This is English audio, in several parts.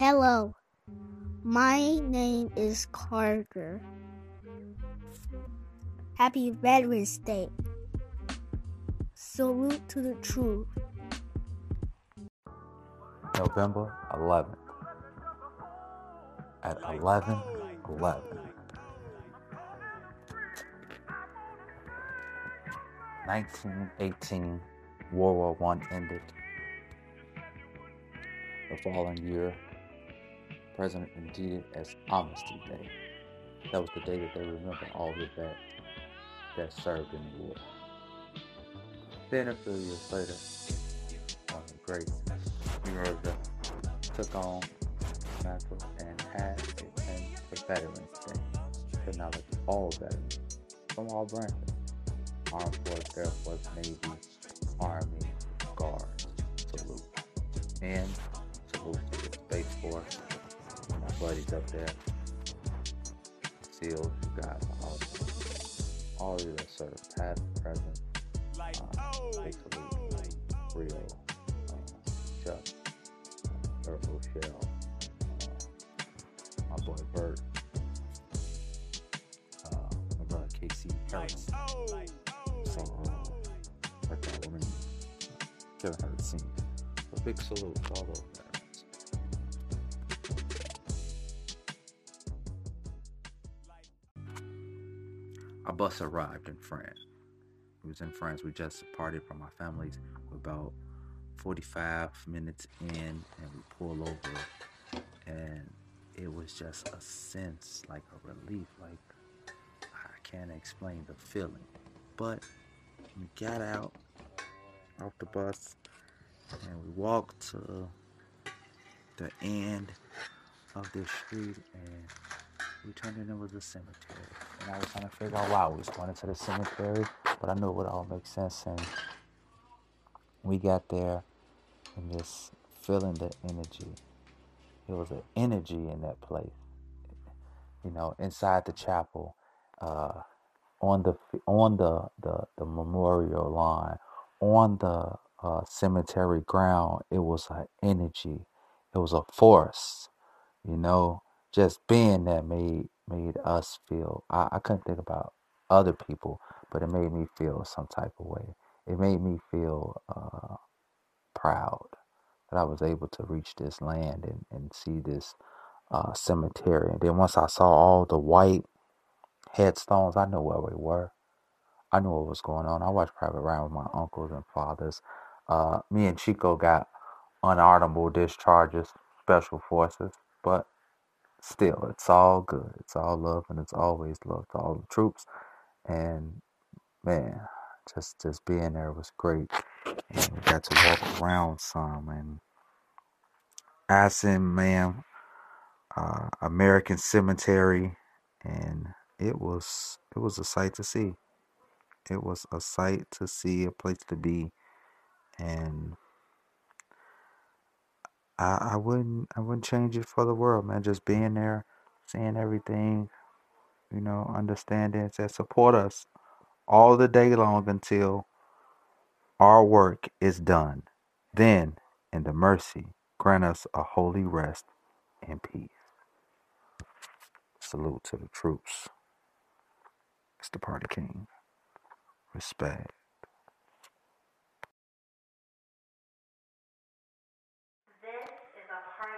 Hello, my name is Carter. Happy Veterans Day. Salute to the truth. November 11th at 11 11. Nineteen eighteen, World War One ended. The following year, President indeed it as Armistice Day. That was the day that they remember all the vets that served in the war. Then a few years later, of the great America took on mantle and had it Veterans Day to acknowledge all veterans from all branches. Armed Force, Air Force, Navy, Army, Guards, salute. And salute to the Space Force, buddies up there, SEALs, you guys, all, all of you that serve, past, present, uh, big salute, Rio, uh, Chuck, uh, Earth Rochelle, uh, my boy Bert, uh, my brother KC Harris, so, uh, like that woman, Kevin Harris, a big salute to all those veterans. Our bus arrived in France. We was in France. We just parted from our families. We're about 45 minutes in, and we pull over, and it was just a sense, like a relief, like I can't explain the feeling. But we got out off the bus, and we walked to the end of this street, and we turned in it was a cemetery. And I was trying to figure out why we was going into the cemetery, but I knew it would all make sense. And we got there and just feeling the energy. It was an energy in that place. You know, inside the chapel, uh, on the on the, the, the memorial line, on the uh, cemetery ground, it was an energy. It was a force. You know, just being there made made us feel. I, I couldn't think about other people, but it made me feel some type of way. It made me feel uh, proud that I was able to reach this land and, and see this uh, cemetery. And then once I saw all the white headstones, I knew where we were. I knew what was going on. I watched Private Ryan with my uncles and fathers. Uh, me and Chico got unhonorable discharges, special forces, but still, it's all good. It's all love, and it's always love to all the troops. And man, just just being there was great. And we got to walk around some and Aisne-Marne, uh, American Cemetery, and it was it was a sight to see. It was a sight to see, a place to be, and I, I wouldn't I wouldn't change it for the world, man. Just being there, seeing everything, you know, understanding, said support us all the day long until our work is done. Then, in the mercy, grant us a holy rest and peace. Salute to the troops. It's the party king. Respect.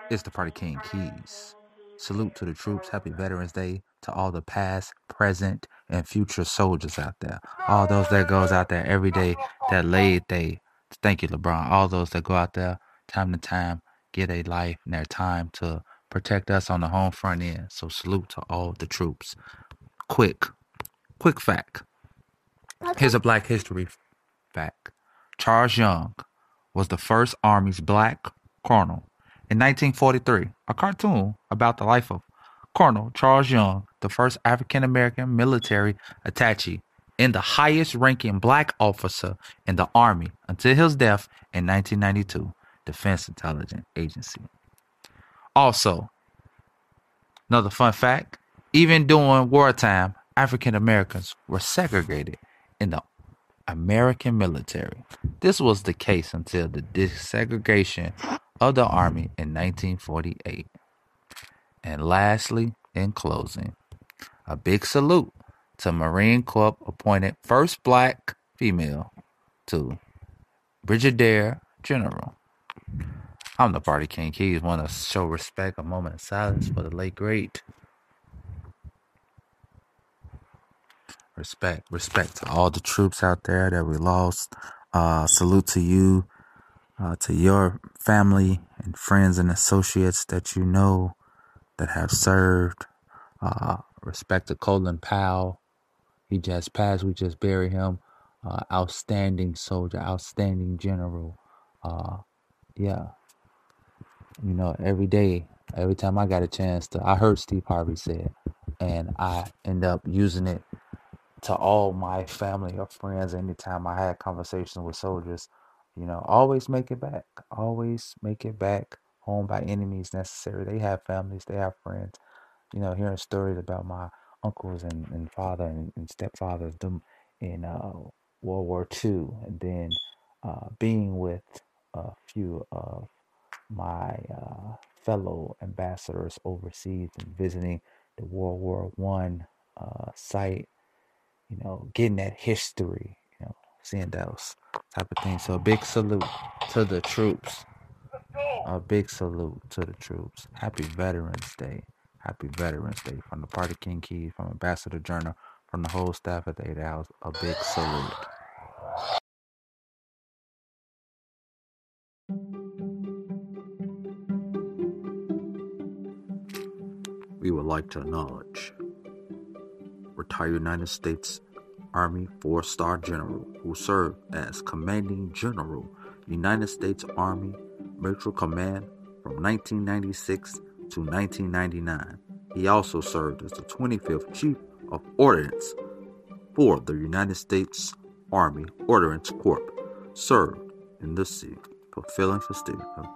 It's the Party King Keys. Salute to the troops. Happy Veterans Day to all the past, present, and future soldiers out there. All those that goes out there every day that laid they thank you, LeBron. All those that go out there time to time, get a life and their time to protect us on the home front end. So salute to all the troops. Quick, quick fact. Here's a black history fact. Charles Young was the first Army's black colonel in 1943, a cartoon about the life of Colonel Charles Young, the first African American military attaché and the highest ranking black officer in the Army until his death in 1992, Defense Intelligence Agency. Also, another fun fact even during wartime, African Americans were segregated in the American military. This was the case until the desegregation of the Army in 1948. And lastly, in closing, a big salute to Marine Corps appointed first black female to Brigadier General. I'm the Party King Keys. Want to show respect, a moment of silence for the late great. Respect, respect to all the troops out there that we lost. Uh, salute to you, uh, to your family and friends and associates that you know that have served. Uh, respect to Colin Powell. He just passed. We just buried him. Uh, outstanding soldier, outstanding general. Uh, yeah. You know, every day, every time I got a chance to, I heard Steve Harvey say it, and I end up using it to all my family or friends anytime I had conversations with soldiers. You know, always make it back. Always make it back home by any means necessary. They have families, they have friends. You know, hearing stories about my uncles and, and father and, and stepfathers them in uh, World War II, and then uh, being with a few of my uh, fellow ambassadors overseas and visiting the World War One uh, site you know, getting that history, those type of things. So big salute to the troops. A big salute to the troops. Happy Veterans Day. Happy Veterans Day from the Party King Key, from Ambassador Journal, from the whole staff at the Eight House. A big salute. We would like to acknowledge retired United States Army four star general who served as commanding general, United States Army Materiel Command from 1996 to 1999. He also served as the 25th Chief of Ordnance for the United States Army Ordnance Corps. Served in the sea, fulfilling for state of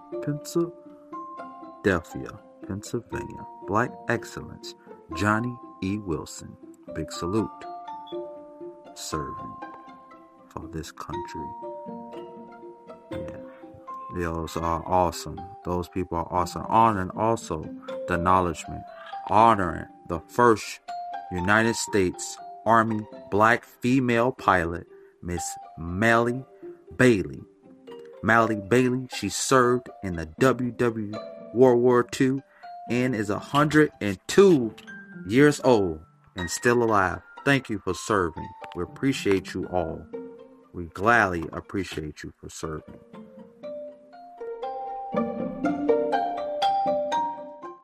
Philadelphia, Pennsylvania. Black Excellence, Johnnie E. Wilson. Big salute serving for this country. Yeah. Those are awesome. Those people are awesome. Honoring also the acknowledgement. Honoring the first United States Army black female pilot, Miss Melly Bailey. Mally Bailey, she served in the WW World War II and is 102 years old and still alive. Thank you for serving. We appreciate you all. We gladly appreciate you for serving.